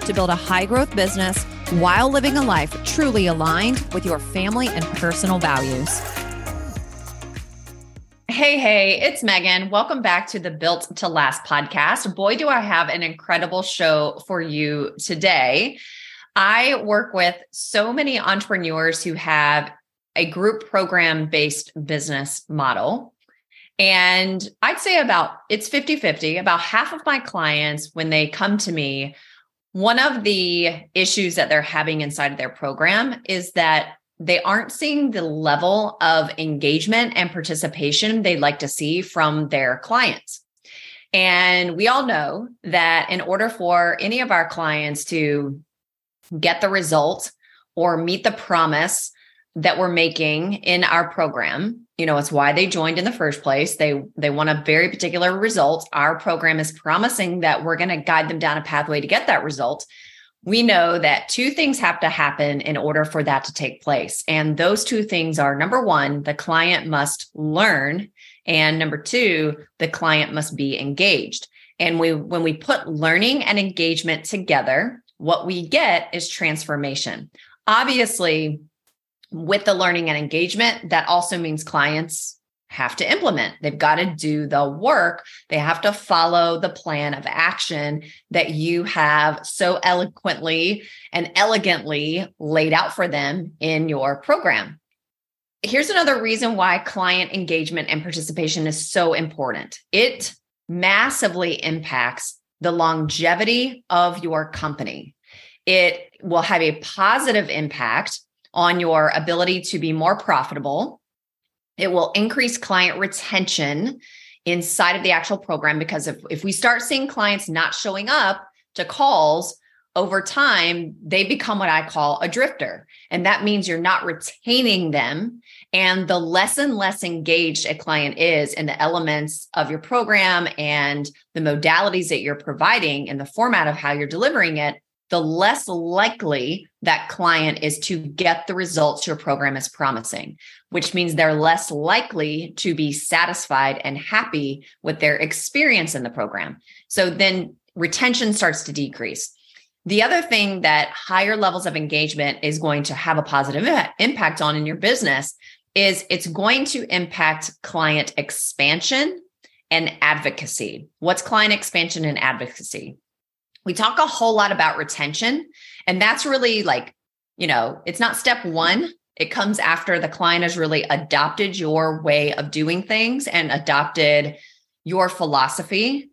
to build a high growth business while living a life truly aligned with your family and personal values. Hey, hey, it's Megan. Welcome back to the Built to Last podcast. Boy, do I have an incredible show for you today. I work with so many entrepreneurs who have a group program based business model. And I'd say about it's 50 50. About half of my clients, when they come to me, one of the issues that they're having inside of their program is that they aren't seeing the level of engagement and participation they'd like to see from their clients. And we all know that in order for any of our clients to get the result or meet the promise that we're making in our program you know it's why they joined in the first place. They they want a very particular result. Our program is promising that we're going to guide them down a pathway to get that result. We know that two things have to happen in order for that to take place and those two things are number 1 the client must learn and number 2 the client must be engaged. And we when we put learning and engagement together what we get is transformation. Obviously with the learning and engagement, that also means clients have to implement. They've got to do the work. They have to follow the plan of action that you have so eloquently and elegantly laid out for them in your program. Here's another reason why client engagement and participation is so important. It massively impacts the longevity of your company. It will have a positive impact on your ability to be more profitable. It will increase client retention inside of the actual program because if, if we start seeing clients not showing up to calls over time, they become what I call a drifter. And that means you're not retaining them. And the less and less engaged a client is in the elements of your program and the modalities that you're providing and the format of how you're delivering it, the less likely that client is to get the results your program is promising, which means they're less likely to be satisfied and happy with their experience in the program. So then retention starts to decrease. The other thing that higher levels of engagement is going to have a positive impact on in your business is it's going to impact client expansion and advocacy. What's client expansion and advocacy? We talk a whole lot about retention. And that's really like, you know, it's not step one. It comes after the client has really adopted your way of doing things and adopted your philosophy,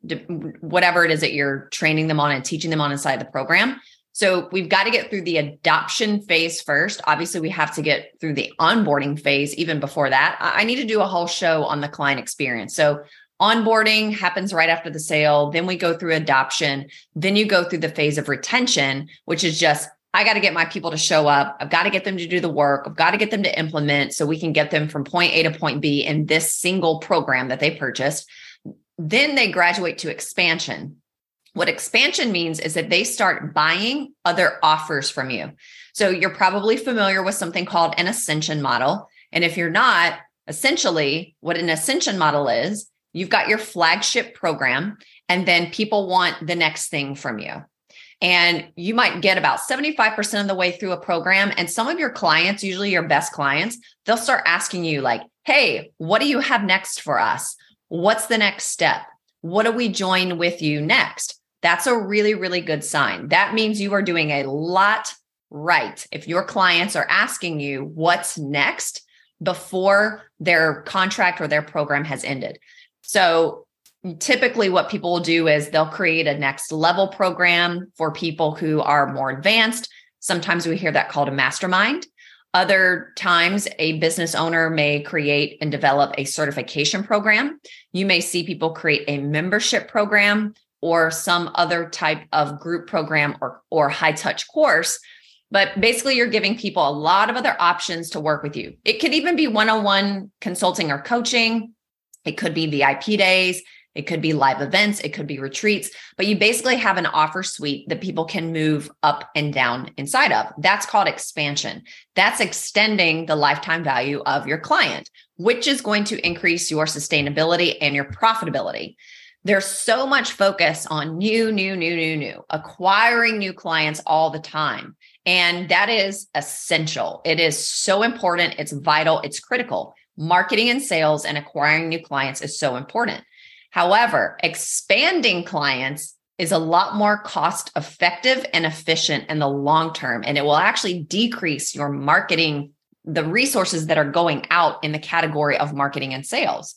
whatever it is that you're training them on and teaching them on inside the program. So we've got to get through the adoption phase first. Obviously, we have to get through the onboarding phase even before that. I need to do a whole show on the client experience. So onboarding happens right after the sale. Then we go through adoption. Then you go through the phase of retention, which is just, I got to get my people to show up. I've got to get them to do the work. I've got to get them to implement so we can get them from point A to point B in this single program that they purchased. Then they graduate to expansion. What expansion means is that they start buying other offers from you. So you're probably familiar with something called an ascension model. And if you're not, essentially what an ascension model is, You've got your flagship program, and then people want the next thing from you. And you might get about 75% of the way through a program. And some of your clients, usually your best clients, they'll start asking you, like, hey, what do you have next for us? What's the next step? What do we join with you next? That's a really, really good sign. That means you are doing a lot right. If your clients are asking you what's next before their contract or their program has ended. So typically what people will do is they'll create a next level program for people who are more advanced. Sometimes we hear that called a mastermind. Other times, a business owner may create and develop a certification program. You may see people create a membership program or some other type of group program or, or high touch course. But basically, you're giving people a lot of other options to work with you. It could even be one on one consulting or coaching, it could be VIP days, it could be live events, it could be retreats, but you basically have an offer suite that people can move up and down inside of. That's called expansion. That's extending the lifetime value of your client, which is going to increase your sustainability and your profitability. There's so much focus on new, new, new, new, new, acquiring new clients all the time. And that is essential. It is so important. It's vital. It's critical. Marketing and sales and acquiring new clients is so important. However, expanding clients is a lot more cost effective and efficient in the long term. And it will actually decrease your marketing, the resources that are going out in the category of marketing and sales.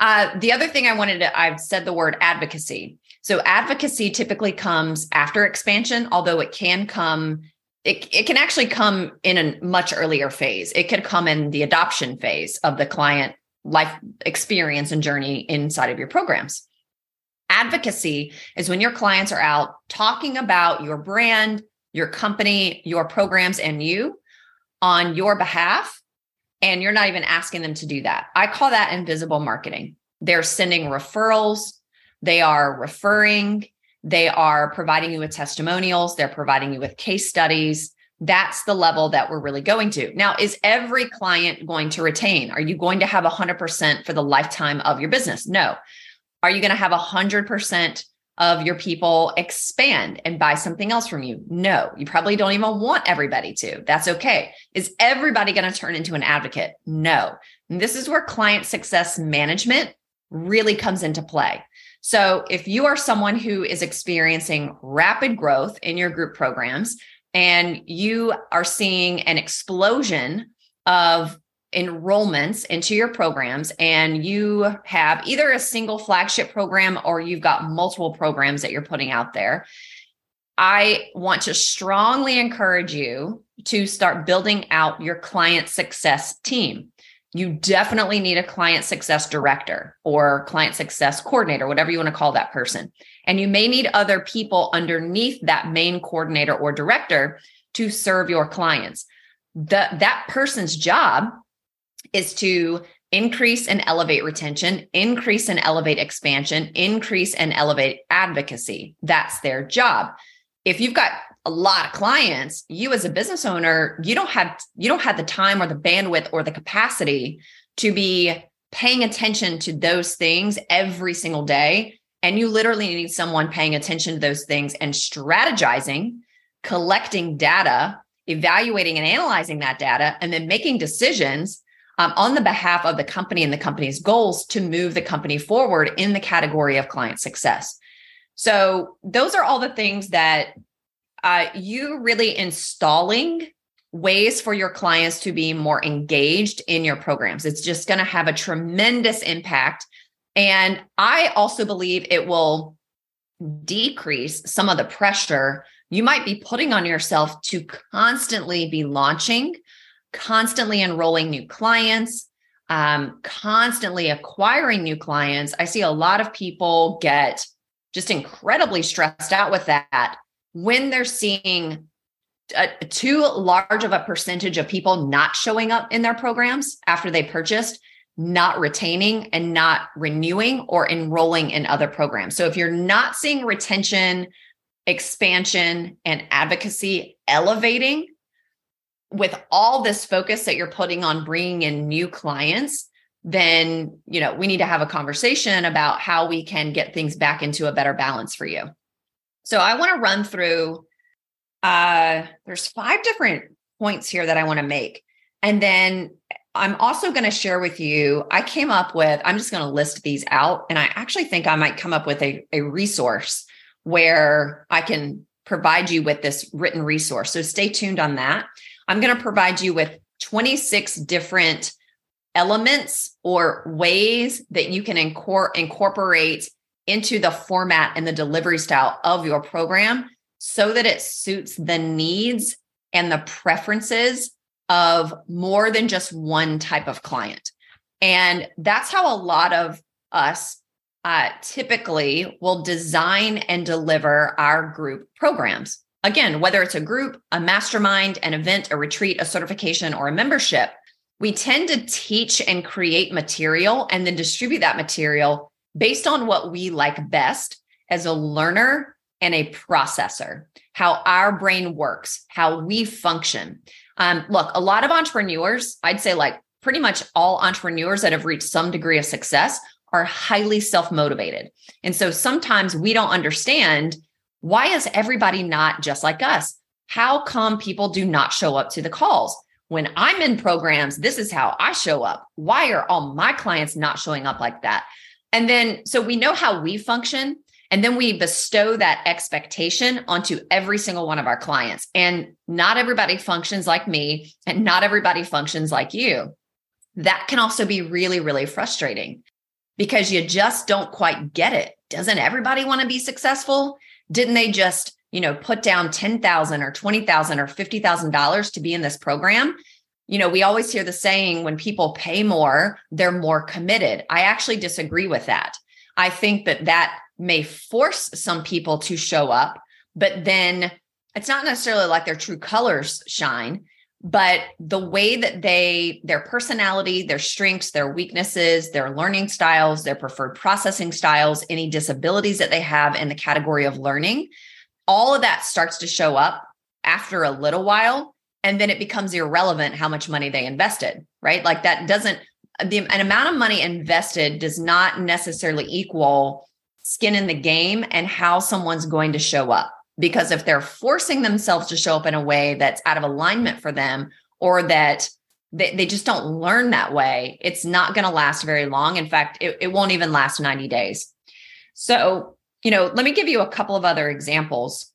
Uh, the other thing I wanted to, I've said the word advocacy. So advocacy typically comes after expansion, although it can come, it, it can actually come in a much earlier phase. It could come in the adoption phase of the client life experience and journey inside of your programs. Advocacy is when your clients are out talking about your brand, your company, your programs, and you on your behalf. And you're not even asking them to do that. I call that invisible marketing. They're sending referrals, they are referring, they are providing you with testimonials, they're providing you with case studies, that's the level that we're really going to. Now, is every client going to retain? Are you going to have 100% for the lifetime of your business? No. Are you going to have 100% of your people expand and buy something else from you? No. You probably don't even want everybody to. That's okay. Is everybody going to turn into an advocate? No. And this is where client success management really comes into play. So, if you are someone who is experiencing rapid growth in your group programs, and you are seeing an explosion of enrollments into your programs and you have either a single flagship program or you've got multiple programs that you're putting out there i want to strongly encourage you to start building out your client success team you definitely need a client success director or client success coordinator whatever you want to call that person and you may need other people underneath that main coordinator or director to serve your clients. The, that person's job is to increase and elevate retention, increase and elevate expansion, increase and elevate advocacy. That's their job. If you've got a lot of clients, you as a business owner, you don't have you don't have the time or the bandwidth or the capacity to be paying attention to those things every single day and you literally need someone paying attention to those things and strategizing, collecting data, evaluating and analyzing that data, and then making decisions um, on the behalf of the company and the company's goals to move the company forward in the category of client success. So, those are all the things that uh, you really installing ways for your clients to be more engaged in your programs. It's just going to have a tremendous impact and I also believe it will decrease some of the pressure you might be putting on yourself to constantly be launching, constantly enrolling new clients, um, constantly acquiring new clients. I see a lot of people get just incredibly stressed out with that when they're seeing a, too large of a percentage of people not showing up in their programs after they purchased not retaining and not renewing or enrolling in other programs. So if you're not seeing retention, expansion, and advocacy elevating with all this focus that you're putting on bringing in new clients, then you know we need to have a conversation about how we can get things back into a better balance for you. So I want to run through uh there's five different points here that I want to make. And then I'm also going to share with you, I came up with, I'm just going to list these out. And I actually think I might come up with a, a resource where I can provide you with this written resource. So stay tuned on that. I'm going to provide you with 26 different elements or ways that you can incor- incorporate into the format and the delivery style of your program so that it suits the needs and the preferences of more than just one type of client. And that's how a lot of us uh, typically will design and deliver our group programs. Again, whether it's a group, a mastermind, an event, a retreat, a certification, or a membership, we tend to teach and create material and then distribute that material based on what we like best as a learner and a processor, how our brain works, how we function. Um, look, a lot of entrepreneurs, I'd say like pretty much all entrepreneurs that have reached some degree of success are highly self motivated. And so sometimes we don't understand why is everybody not just like us? How come people do not show up to the calls? When I'm in programs, this is how I show up. Why are all my clients not showing up like that? And then, so we know how we function. And then we bestow that expectation onto every single one of our clients. And not everybody functions like me, and not everybody functions like you. That can also be really, really frustrating because you just don't quite get it. Doesn't everybody want to be successful? Didn't they just, you know, put down 10,000 or 20,000 or $50,000 to be in this program? You know, we always hear the saying when people pay more, they're more committed. I actually disagree with that. I think that that may force some people to show up, but then it's not necessarily like their true colors shine but the way that they their personality their strengths their weaknesses their learning styles their preferred processing styles any disabilities that they have in the category of learning all of that starts to show up after a little while and then it becomes irrelevant how much money they invested right like that doesn't the an amount of money invested does not necessarily equal skin in the game and how someone's going to show up because if they're forcing themselves to show up in a way that's out of alignment for them or that they, they just don't learn that way, it's not going to last very long. In fact, it, it won't even last 90 days. So, you know, let me give you a couple of other examples.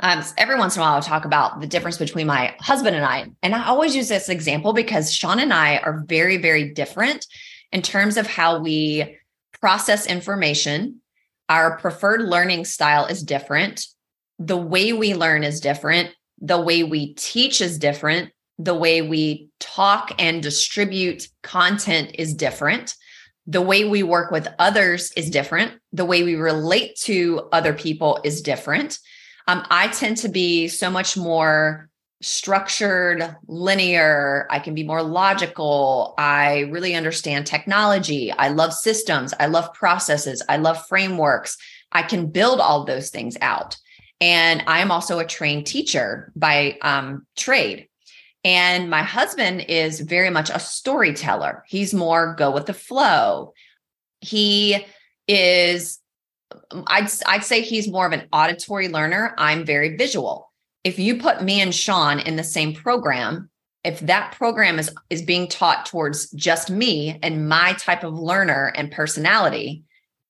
Um, every once in a while, I'll talk about the difference between my husband and I. And I always use this example because Sean and I are very, very different in terms of how we process information. Our preferred learning style is different the way we learn is different, the way we teach is different, the way we talk and distribute content is different. The way we work with others is different. The way we relate to other people is different. Um, I tend to be so much more structured, linear. I can be more logical. I really understand technology. I love systems. I love processes. I love frameworks. I can build all those things out. And I am also a trained teacher by um, trade. And my husband is very much a storyteller. He's more go with the flow. He is, Um, I'd, I'd say he's more of an auditory learner. I'm very visual. If you put me and Sean in the same program, if that program is, is being taught towards just me and my type of learner and personality,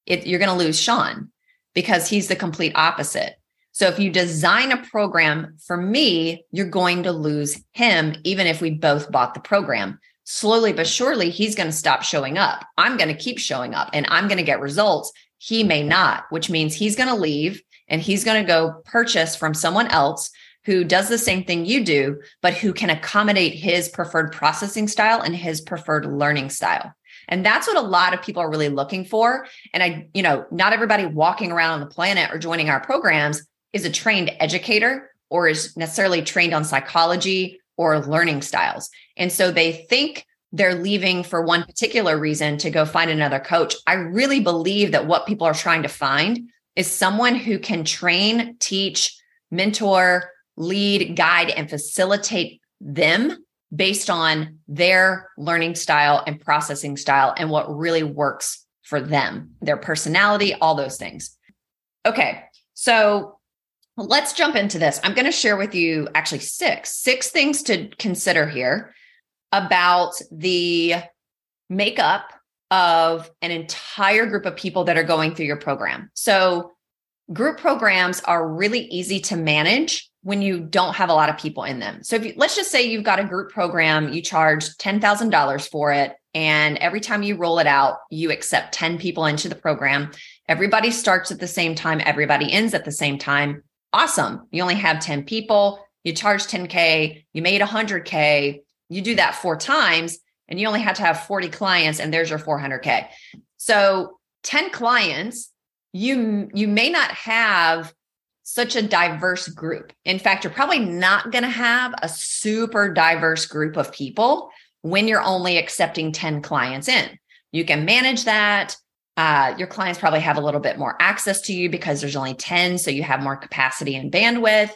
it, you're going to lose Sean because he's the complete opposite. So if you design a program for me, you're going to lose him, even if we both bought the program. Slowly but surely, he's going to stop showing up. I'm going to keep showing up and I'm going to get results. He may not, which means he's going to leave and he's going to go purchase from someone else who does the same thing you do, but who can accommodate his preferred processing style and his preferred learning style. And that's what a lot of people are really looking for. And I, you know, not everybody walking around on the planet or joining our programs is a trained educator or is necessarily trained on psychology or learning styles. And so they think they're leaving for one particular reason to go find another coach. I really believe that what people are trying to find is someone who can train, teach, mentor, lead, guide, and facilitate them based on their learning style and processing style and what really works for them, their personality, all those things. Okay. So Let's jump into this. I'm going to share with you actually six, six things to consider here about the makeup of an entire group of people that are going through your program. So, group programs are really easy to manage when you don't have a lot of people in them. So, if you, let's just say you've got a group program, you charge $10,000 for it, and every time you roll it out, you accept 10 people into the program. Everybody starts at the same time, everybody ends at the same time awesome. You only have 10 people, you charge 10K, you made 100K, you do that four times, and you only have to have 40 clients, and there's your 400K. So 10 clients, you you may not have such a diverse group. In fact, you're probably not going to have a super diverse group of people when you're only accepting 10 clients in. You can manage that. Uh, your clients probably have a little bit more access to you because there's only 10, so you have more capacity and bandwidth,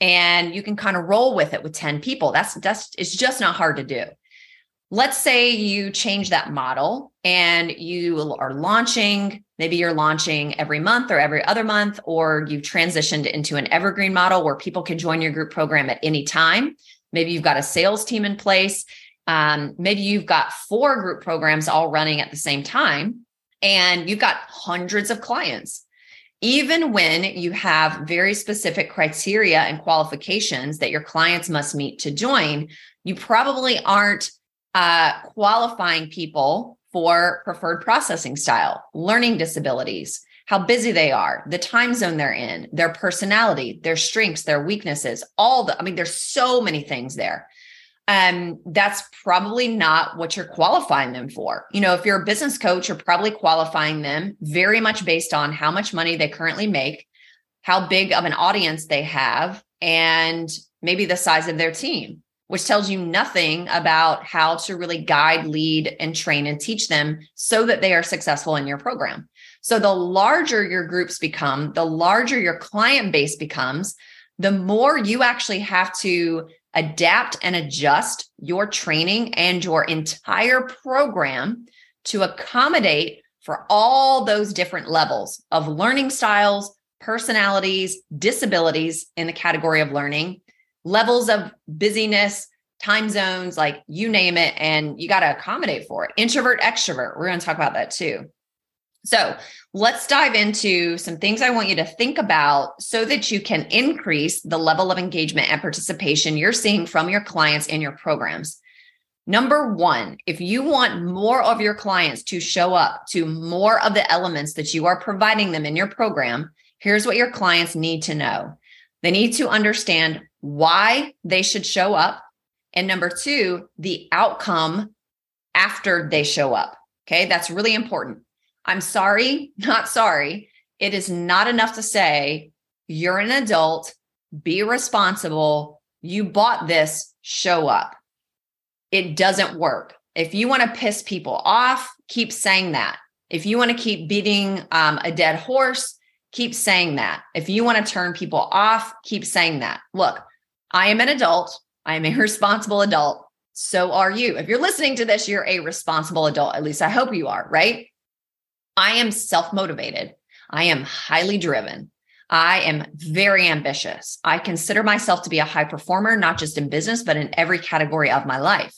and you can kind of roll with it with 10 people. That's that's it's just not hard to do. Let's say you change that model and you are launching, maybe you're launching every month or every other month, or you've transitioned into an evergreen model where people can join your group program at any time. Maybe you've got a sales team in place. Um, maybe you've got four group programs all running at the same time and you've got hundreds of clients. Even when you have very specific criteria and qualifications that your clients must meet to join, you probably aren't uh, qualifying people for preferred processing style, learning disabilities, how busy they are, the time zone they're in, their personality, their strengths, their weaknesses, all the, I mean, there's so many things there um, that's probably not what you're qualifying them for. You know, if you're a business coach, you're probably qualifying them very much based on how much money they currently make, how big of an audience they have, and maybe the size of their team, which tells you nothing about how to really guide, lead, and train and teach them so that they are successful in your program. So the larger your groups become, the larger your client base becomes, the more you actually have to adapt and adjust your training and your entire program to accommodate for all those different levels of learning styles, personalities, disabilities in the category of learning, levels of busyness, time zones, like you name it, and you got to accommodate for it. Introvert, extrovert, we're going to talk about that too. So let's dive into some things I want you to think about so that you can increase the level of engagement and participation you're seeing from your clients in your programs. Number one, if you want more of your clients to show up to more of the elements that you are providing them in your program, here's what your clients need to know. They need to understand why they should show up. And number two, the outcome after they show up. Okay, that's really important. I'm sorry, not sorry. It is not enough to say, you're an adult, be responsible. You bought this, show up. It doesn't work. If you want to piss people off, keep saying that. If you want to keep beating um, a dead horse, keep saying that. If you want to turn people off, keep saying that. Look, I am an adult. I am a responsible adult. So are you. If you're listening to this, you're a responsible adult. At least I hope you are, right? I am self motivated. I am highly driven. I am very ambitious. I consider myself to be a high performer, not just in business, but in every category of my life.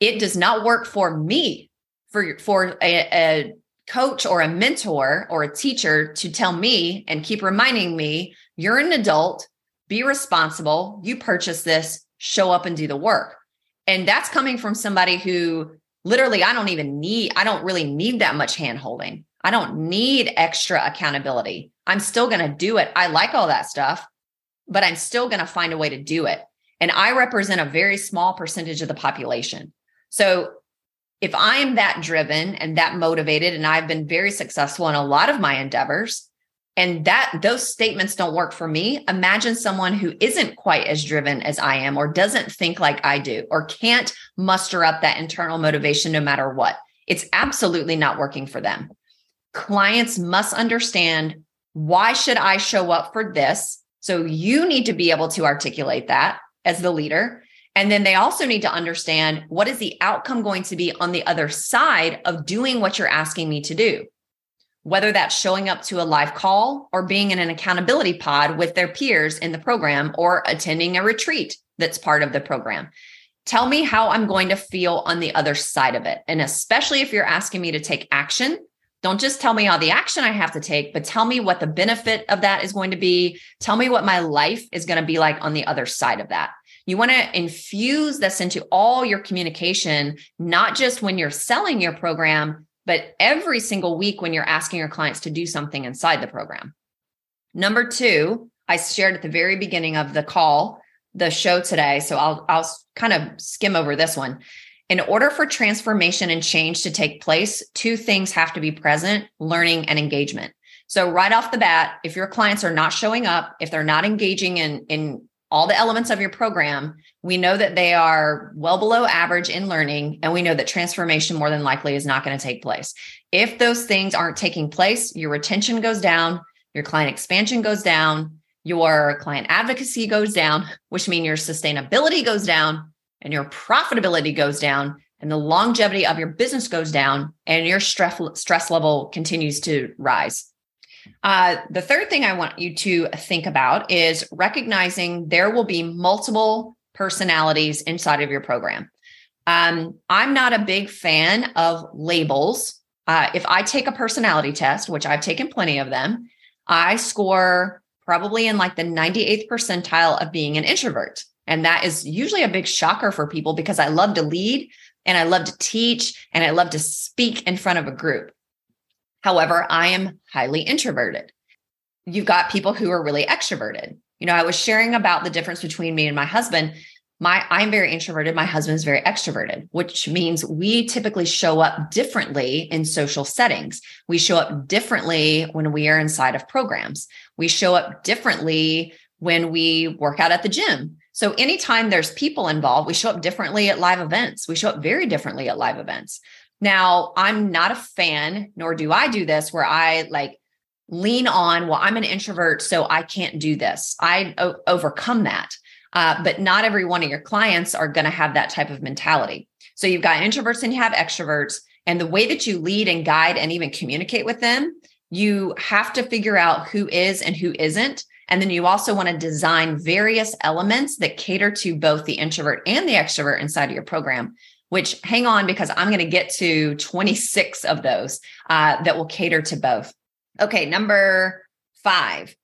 It does not work for me, for, for a, a coach or a mentor or a teacher to tell me and keep reminding me, you're an adult, be responsible, you purchase this, show up and do the work. And that's coming from somebody who literally i don't even need i don't really need that much hand holding. I don't need extra accountability. I'm still going to do it. I like all that stuff but i'm still going to find a way to do it. And i represent a very small percentage of the population. So if i'm that driven and that motivated and i've been very successful in a lot of my endeavors and that those statements don't work for me. Imagine someone who isn't quite as driven as i am or doesn't think like i do or can't muster up that internal motivation no matter what. It's absolutely not working for them. Clients must understand why should i show up for this? So you need to be able to articulate that as the leader. And then they also need to understand what is the outcome going to be on the other side of doing what you're asking me to do whether that's showing up to a live call or being in an accountability pod with their peers in the program or attending a retreat that's part of the program. Tell me how I'm going to feel on the other side of it. And especially if you're asking me to take action, don't just tell me all the action I have to take, but tell me what the benefit of that is going to be. Tell me what my life is going to be like on the other side of that. You want to infuse this into all your communication, not just when you're selling your program, but every single week when you're asking your clients to do something inside the program. Number two, I shared at the very beginning of the call, the show today. So I'll I'll kind of skim over this one. In order for transformation and change to take place, two things have to be present learning and engagement. So, right off the bat, if your clients are not showing up, if they're not engaging in, in all the elements of your program, we know that they are well below average in learning, and we know that transformation more than likely is not going to take place. If those things aren't taking place, your retention goes down, your client expansion goes down, your client advocacy goes down, which means your sustainability goes down and your profitability goes down and the longevity of your business goes down and your stress stress level continues to rise. Uh, the third thing I want you to think about is recognizing there will be multiple personalities inside of your program. Um, I'm not a big fan of labels. Uh, if I take a personality test, which I've taken plenty of them, I score probably in like the 98th percentile of being an introvert. And that is usually a big shocker for people because I love to lead and I love to teach and I love to speak in front of a group. However, I am highly introverted. You've got people who are really extroverted. You know, I was sharing about the difference between me and my husband. My I'm very introverted, my husband's very extroverted, which means we typically show up differently in social settings. We show up differently when we are inside of programs. We show up differently when we work out at the gym. So anytime there's people involved, we show up differently at live events. We show up very differently at live events. Now, I'm not a fan, nor do I do this where I like lean on, well, I'm an introvert, so I can't do this. I o- overcome that. Uh, but not every one of your clients are going to have that type of mentality. So you've got introverts and you have extroverts. And the way that you lead and guide and even communicate with them, you have to figure out who is and who isn't. And then you also want to design various elements that cater to both the introvert and the extrovert inside of your program which hang on because I'm going to get to 26 of those uh, that will cater to both. Okay, number five,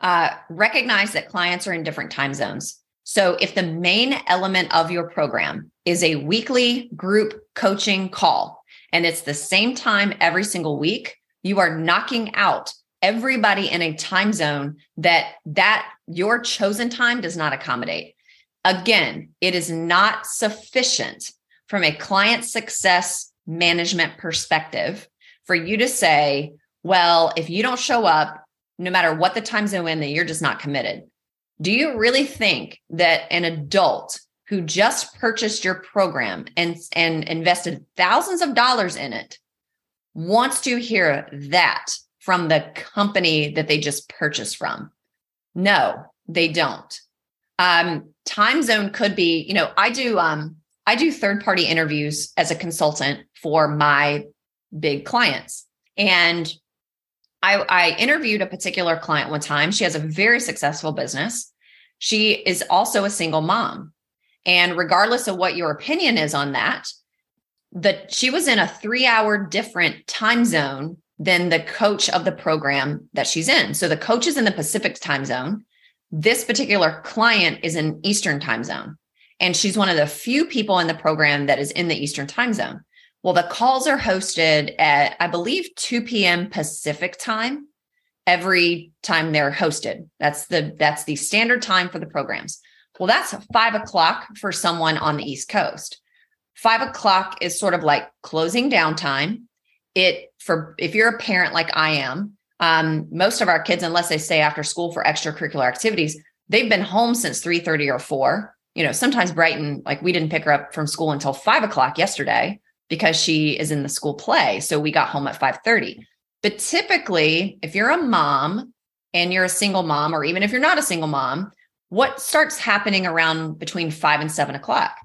uh, recognize that clients are in different time zones. So if the main element of your program is a weekly group coaching call and it's the same time every single week, you are knocking out everybody in a time zone that that your chosen time does not accommodate. Again, it is not sufficient from a client success management perspective for you to say, well, if you don't show up, no matter what the time zone in, that you're just not committed. Do you really think that an adult who just purchased your program and, and invested thousands of dollars in it wants to hear that from the company that they just purchased from? No, they don't. Um, time zone could be, you know, I do um I do third party interviews as a consultant for my big clients. And I, I, interviewed a particular client one time. She has a very successful business. She is also a single mom. And regardless of what your opinion is on that, that she was in a three hour different time zone than the coach of the program that she's in. So the coach is in the Pacific time zone. This particular client is in Eastern time zone. And she's one of the few people in the program that is in the Eastern time zone. Well, the calls are hosted at, I believe, 2 p.m. Pacific time every time they're hosted. That's the that's the standard time for the programs. Well, that's five o'clock for someone on the East Coast. Five o'clock is sort of like closing down time. It for if you're a parent like I am, um, most of our kids, unless they stay after school for extracurricular activities, they've been home since 3 30 or 4 you know, sometimes Brighton, like we didn't pick her up from school until five o'clock yesterday because she is in the school play. So we got home at 5:30. But typically, if you're a mom and you're a single mom, or even if you're not a single mom, what starts happening around between five and seven o'clock?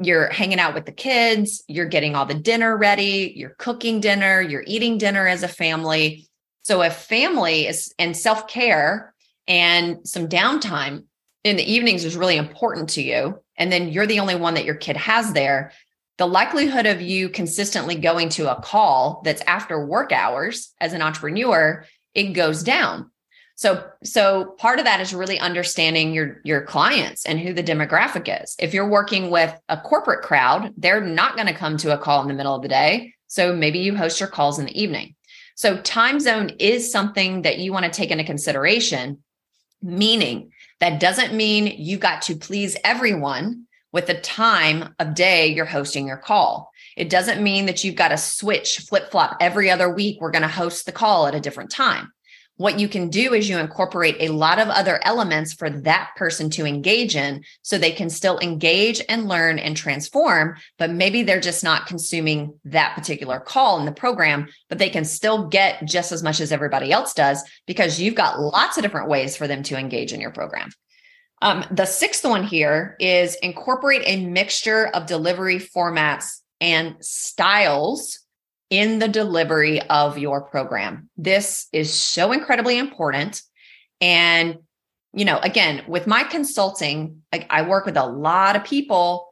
You're hanging out with the kids, you're getting all the dinner ready, you're cooking dinner, you're eating dinner as a family. So if family is and self-care and some downtime in the evenings is really important to you, and then you're the only one that your kid has there, the likelihood of you consistently going to a call that's after work hours as an entrepreneur, it goes down. So, so part of that is really understanding your your clients and who the demographic is. If you're working with a corporate crowd, they're not going to come to a call in the middle of the day. So maybe you host your calls in the evening. So time zone is something that you want to take into consideration, meaning that doesn't mean you got to please everyone with the time of day you're hosting your call. It doesn't mean that you've got to switch flip flop every other week. We're going to host the call at a different time. What you can do is you incorporate a lot of other elements for that person to engage in so they can still engage and learn and transform, but maybe they're just not consuming that particular call in the program, but they can still get just as much as everybody else does because you've got lots of different ways for them to engage in your program. Um, the sixth one here is incorporate a mixture of delivery formats and styles in the delivery of your program. This is so incredibly important. And, you know, again, with my consulting, I, I work with a lot of people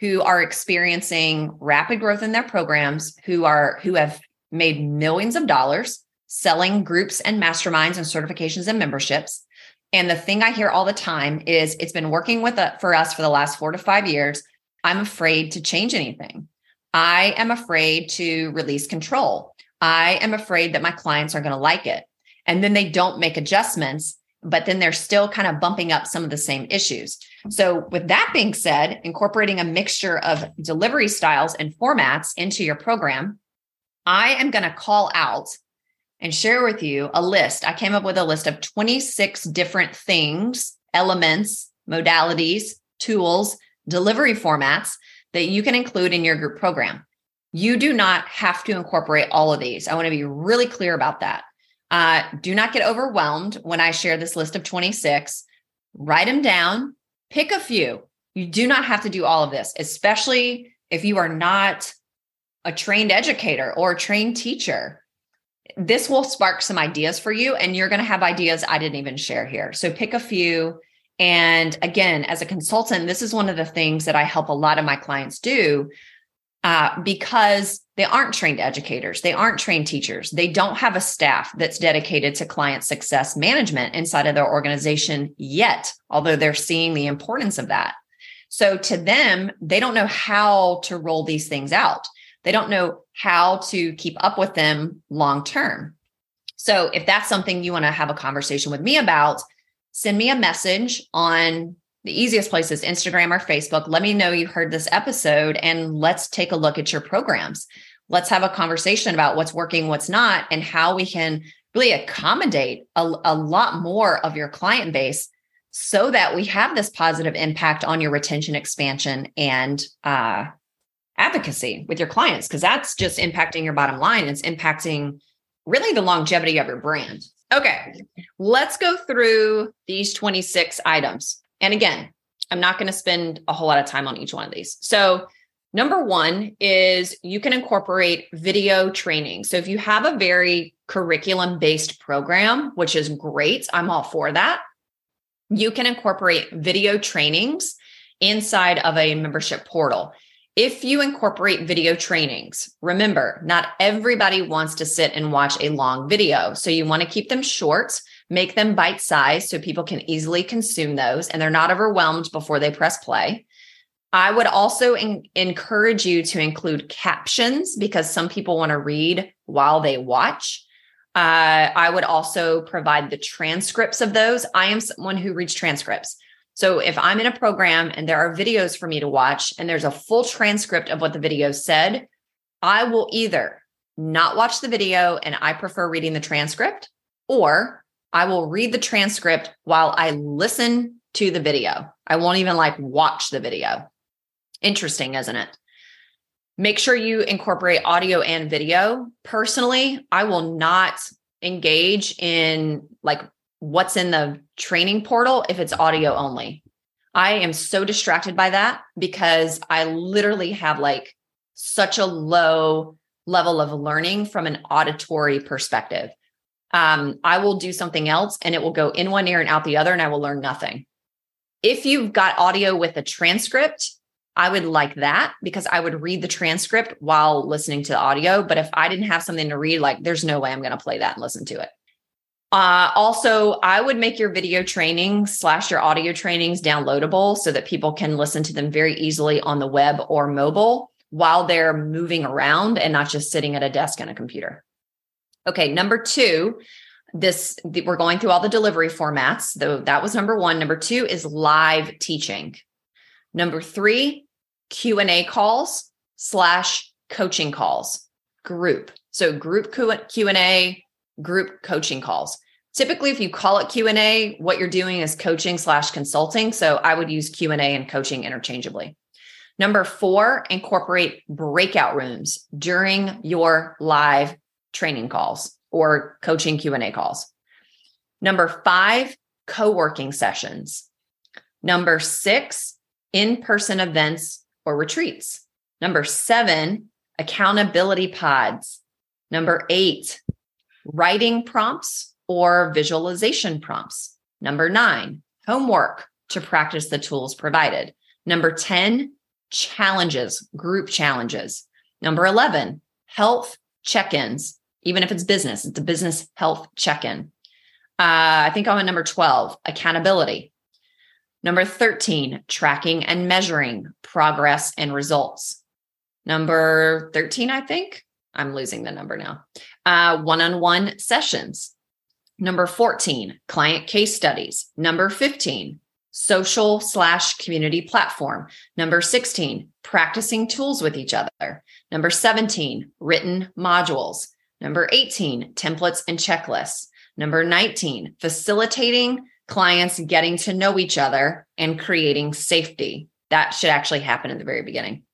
who are experiencing rapid growth in their programs, who are who have made millions of dollars selling groups and masterminds and certifications and memberships. And the thing I hear all the time is it's been working with a, for us for the last 4 to 5 years. I'm afraid to change anything. I am afraid to release control. I am afraid that my clients are going to like it. And then they don't make adjustments, but then they're still kind of bumping up some of the same issues. So, with that being said, incorporating a mixture of delivery styles and formats into your program, I am going to call out and share with you a list. I came up with a list of 26 different things, elements, modalities, tools, delivery formats that you can include in your group program. You do not have to incorporate all of these. I want to be really clear about that. Uh, do not get overwhelmed when I share this list of 26. Write them down, pick a few. You do not have to do all of this, especially if you are not a trained educator or a trained teacher. This will spark some ideas for you, and you're going to have ideas I didn't even share here. So pick a few and again, as a consultant, this is one of the things that I help a lot of my clients do uh, because they aren't trained educators, they aren't trained teachers, they don't have a staff that's dedicated to client success management inside of their organization yet, although they're seeing the importance of that. So to them, they don't know how to roll these things out. They don't know how to keep up with them long term. So if that's something you want to have a conversation with me about, send me a message on the easiest place is Instagram or Facebook. Let me know you heard this episode and let's take a look at your programs. Let's have a conversation about what's working, what's not, and how we can really accommodate a, a lot more of your client base so that we have this positive impact on your retention expansion and uh, advocacy with your clients because that's just impacting your bottom line it's impacting really the longevity of your brand Okay, let's go through these 26 items. And again, I'm not going to spend a whole lot of time on each one of these. So, number one is you can incorporate video training. So, if you have a very curriculum based program, which is great, I'm all for that, you can incorporate video trainings inside of a membership portal. If you incorporate video trainings, remember, not everybody wants to sit and watch a long video. So you want to keep them short, make them bite sized so people can easily consume those and they're not overwhelmed before they press play. I would also in- encourage you to include captions because some people want to read while they watch. Uh, I would also provide the transcripts of those. I am someone who reads transcripts. So if I'm in a program and there are videos for me to watch and there's a full transcript of what the video said, I will either not watch the video and I prefer reading the transcript, or I will read the transcript while I listen to the video. I won't even like watch the video. Interesting, isn't it? Make sure you incorporate audio and video. Personally, I will not engage in like what's in the training portal if it's audio only. I am so distracted by that because I literally have like such a low level of learning from an auditory perspective. Um, I will do something else and it will go in one ear and out the other, and I will learn nothing. If you've got audio with a transcript, I would like that because I would read the transcript while listening to the audio. But if I didn't have something to read, like there's no way I'm going to play that and listen to it. Uh, also, I would make your video training slash your audio trainings downloadable so that people can listen to them very easily on the web or mobile while they're moving around and not just sitting at a desk and a computer. Okay, number two, this we're going through all the delivery formats. Though that was number one. Number two is live teaching. Number three, Q&A calls slash coaching calls, group. So group Q&A, group coaching calls. Typically, if you call it Q&A, what you're doing is coaching slash consulting. So I would use Q&A and coaching interchangeably. Number four, incorporate breakout rooms during your live training calls or coaching Q&A calls. Number five, co-working sessions. Number six, in-person events or retreats. Number seven, accountability pods. Number eight, writing prompts or visualization prompts. Number nine, homework to practice the tools provided. Number 10, challenges, group challenges. Number 11, health check ins, even if it's business, it's a business health check in. Uh, I think I'm at number 12, accountability. Number 13, tracking and measuring progress and results. Number 13, I think I'm losing the number now. One on one sessions. Number 14, client case studies. Number 15, social slash community platform. Number 16, practicing tools with each other. Number 17, written modules. Number 18, templates and checklists. Number 19, facilitating clients getting to know each other and creating safety. That should actually happen at the very beginning.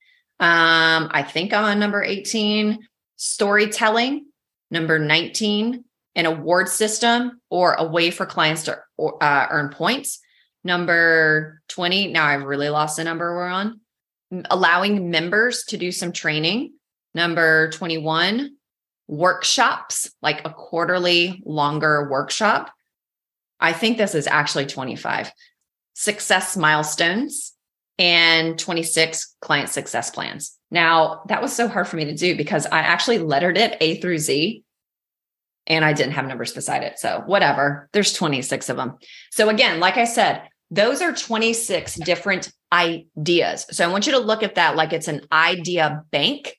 Um, I think I'm on number 18, storytelling. Number 19, an award system or a way for clients to uh, earn points. Number 20, now I've really lost the number we're on. Allowing members to do some training. Number 21, workshops, like a quarterly longer workshop. I think this is actually 25. Success milestones and 26 client success plans. Now, that was so hard for me to do because I actually lettered it A through Z and I didn't have numbers beside it. So, whatever, there's 26 of them. So, again, like I said, those are 26 different ideas. So, I want you to look at that like it's an idea bank.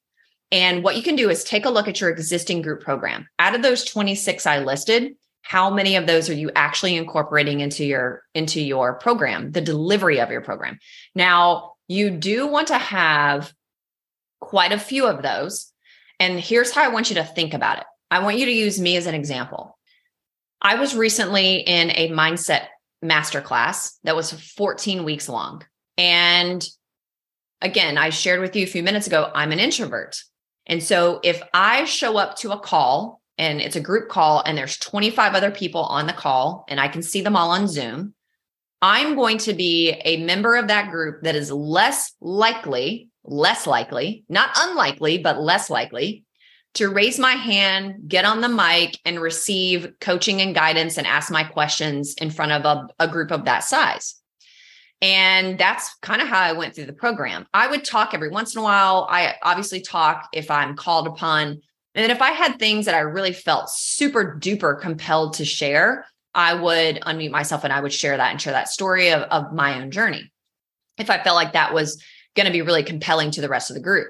And what you can do is take a look at your existing group program. Out of those 26 I listed, how many of those are you actually incorporating into your into your program, the delivery of your program? Now, you do want to have quite a few of those. And here's how I want you to think about it. I want you to use me as an example. I was recently in a mindset masterclass that was 14 weeks long. And again, I shared with you a few minutes ago, I'm an introvert. And so if I show up to a call and it's a group call and there's 25 other people on the call and I can see them all on Zoom, I'm going to be a member of that group that is less likely, less likely, not unlikely, but less likely to raise my hand, get on the mic, and receive coaching and guidance and ask my questions in front of a, a group of that size. And that's kind of how I went through the program. I would talk every once in a while. I obviously talk if I'm called upon. And then if I had things that I really felt super duper compelled to share, I would unmute myself and I would share that and share that story of, of my own journey. If I felt like that was going to be really compelling to the rest of the group.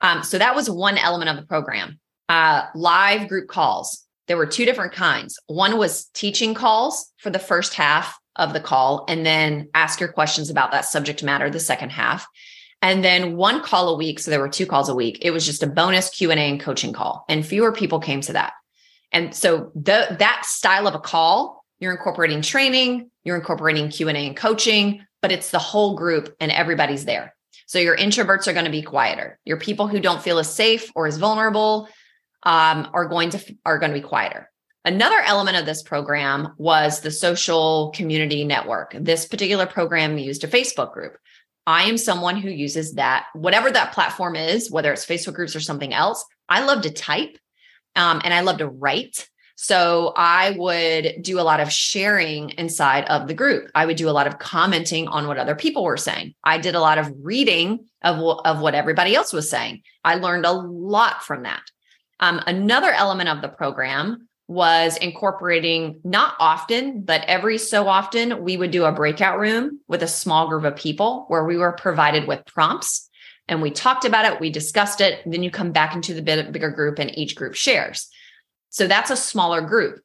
Um, so that was one element of the program. Uh, live group calls. There were two different kinds. One was teaching calls for the first half of the call, and then ask your questions about that subject matter the second half. And then one call a week. So there were two calls a week. It was just a bonus Q and A and coaching call, and fewer people came to that. And so the, that style of a call, you're incorporating training, you're incorporating Q and A and coaching, but it's the whole group and everybody's there. So your introverts are going to be quieter. Your people who don't feel as safe or as vulnerable um, are going to are going to be quieter. Another element of this program was the social community network. This particular program used a Facebook group. I am someone who uses that, whatever that platform is, whether it's Facebook groups or something else. I love to type um, and I love to write. So I would do a lot of sharing inside of the group. I would do a lot of commenting on what other people were saying. I did a lot of reading of, of what everybody else was saying. I learned a lot from that. Um, another element of the program was incorporating not often, but every so often, we would do a breakout room with a small group of people where we were provided with prompts and we talked about it, we discussed it. Then you come back into the bigger group and each group shares. So that's a smaller group.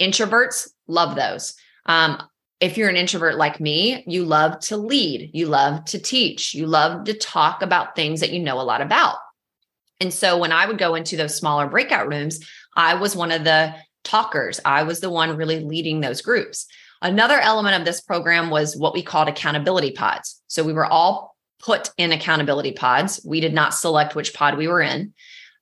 Introverts love those. Um, if you're an introvert like me, you love to lead, you love to teach, you love to talk about things that you know a lot about. And so when I would go into those smaller breakout rooms, I was one of the talkers. I was the one really leading those groups. Another element of this program was what we called accountability pods. So we were all put in accountability pods. We did not select which pod we were in.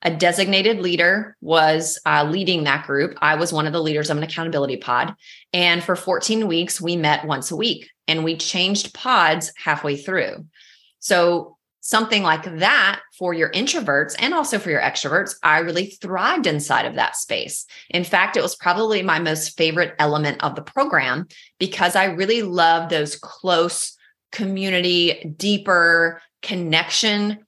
A designated leader was uh, leading that group. I was one of the leaders of an accountability pod. And for 14 weeks, we met once a week and we changed pods halfway through. So, something like that for your introverts and also for your extroverts, I really thrived inside of that space. In fact, it was probably my most favorite element of the program because I really love those close community, deeper connection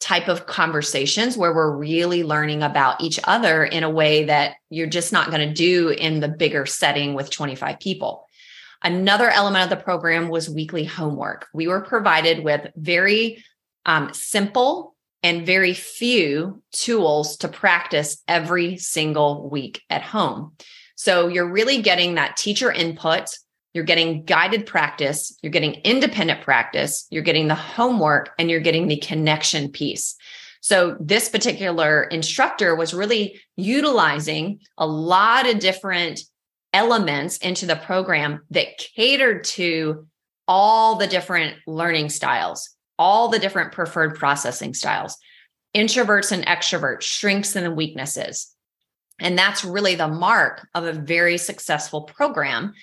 type of conversations where we're really learning about each other in a way that you're just not going to do in the bigger setting with 25 people. Another element of the program was weekly homework. We were provided with very um, simple and very few tools to practice every single week at home. So you're really getting that teacher input you're getting guided practice, you're getting independent practice, you're getting the homework, and you're getting the connection piece. So, this particular instructor was really utilizing a lot of different elements into the program that catered to all the different learning styles, all the different preferred processing styles, introverts and extroverts, strengths and weaknesses. And that's really the mark of a very successful program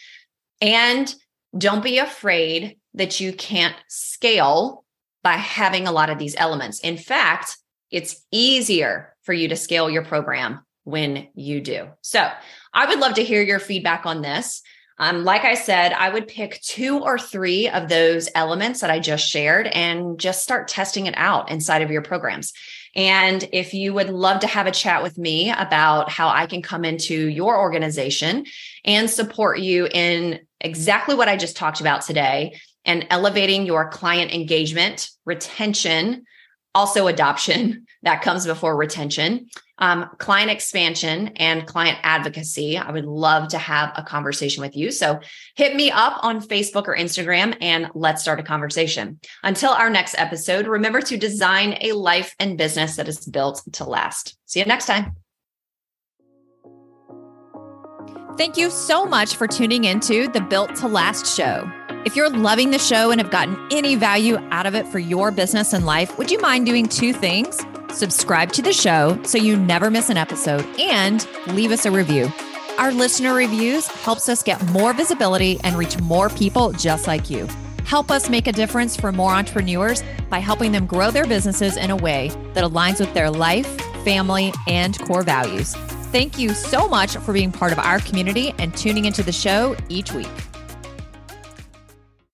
and don't be afraid that you can't scale by having a lot of these elements. In fact, it's easier for you to scale your program when you do. So, I would love to hear your feedback on this. Um, like I said, I would pick two or three of those elements that I just shared and just start testing it out inside of your programs. And if you would love to have a chat with me about how I can come into your organization and support you in exactly what I just talked about today and elevating your client engagement, retention, also adoption that comes before retention, um, client expansion and client advocacy. I would love to have a conversation with you. So hit me up on Facebook or Instagram and let's start a conversation. Until our next episode, remember to design a life and business that is built to last. See you next time. Thank you so much for tuning into the Built to Last show. If you're loving the show and have gotten any value out of it for your business and life, would you mind doing two things? subscribe to the show so you never miss an episode, and leave us a review. Our listener reviews helps us get more visibility and reach more people just like you. Help us make a difference for more entrepreneurs by helping them grow their businesses in a way that aligns with their life, family, and core values. Thank you so much for being part of our community and tuning into the show each week.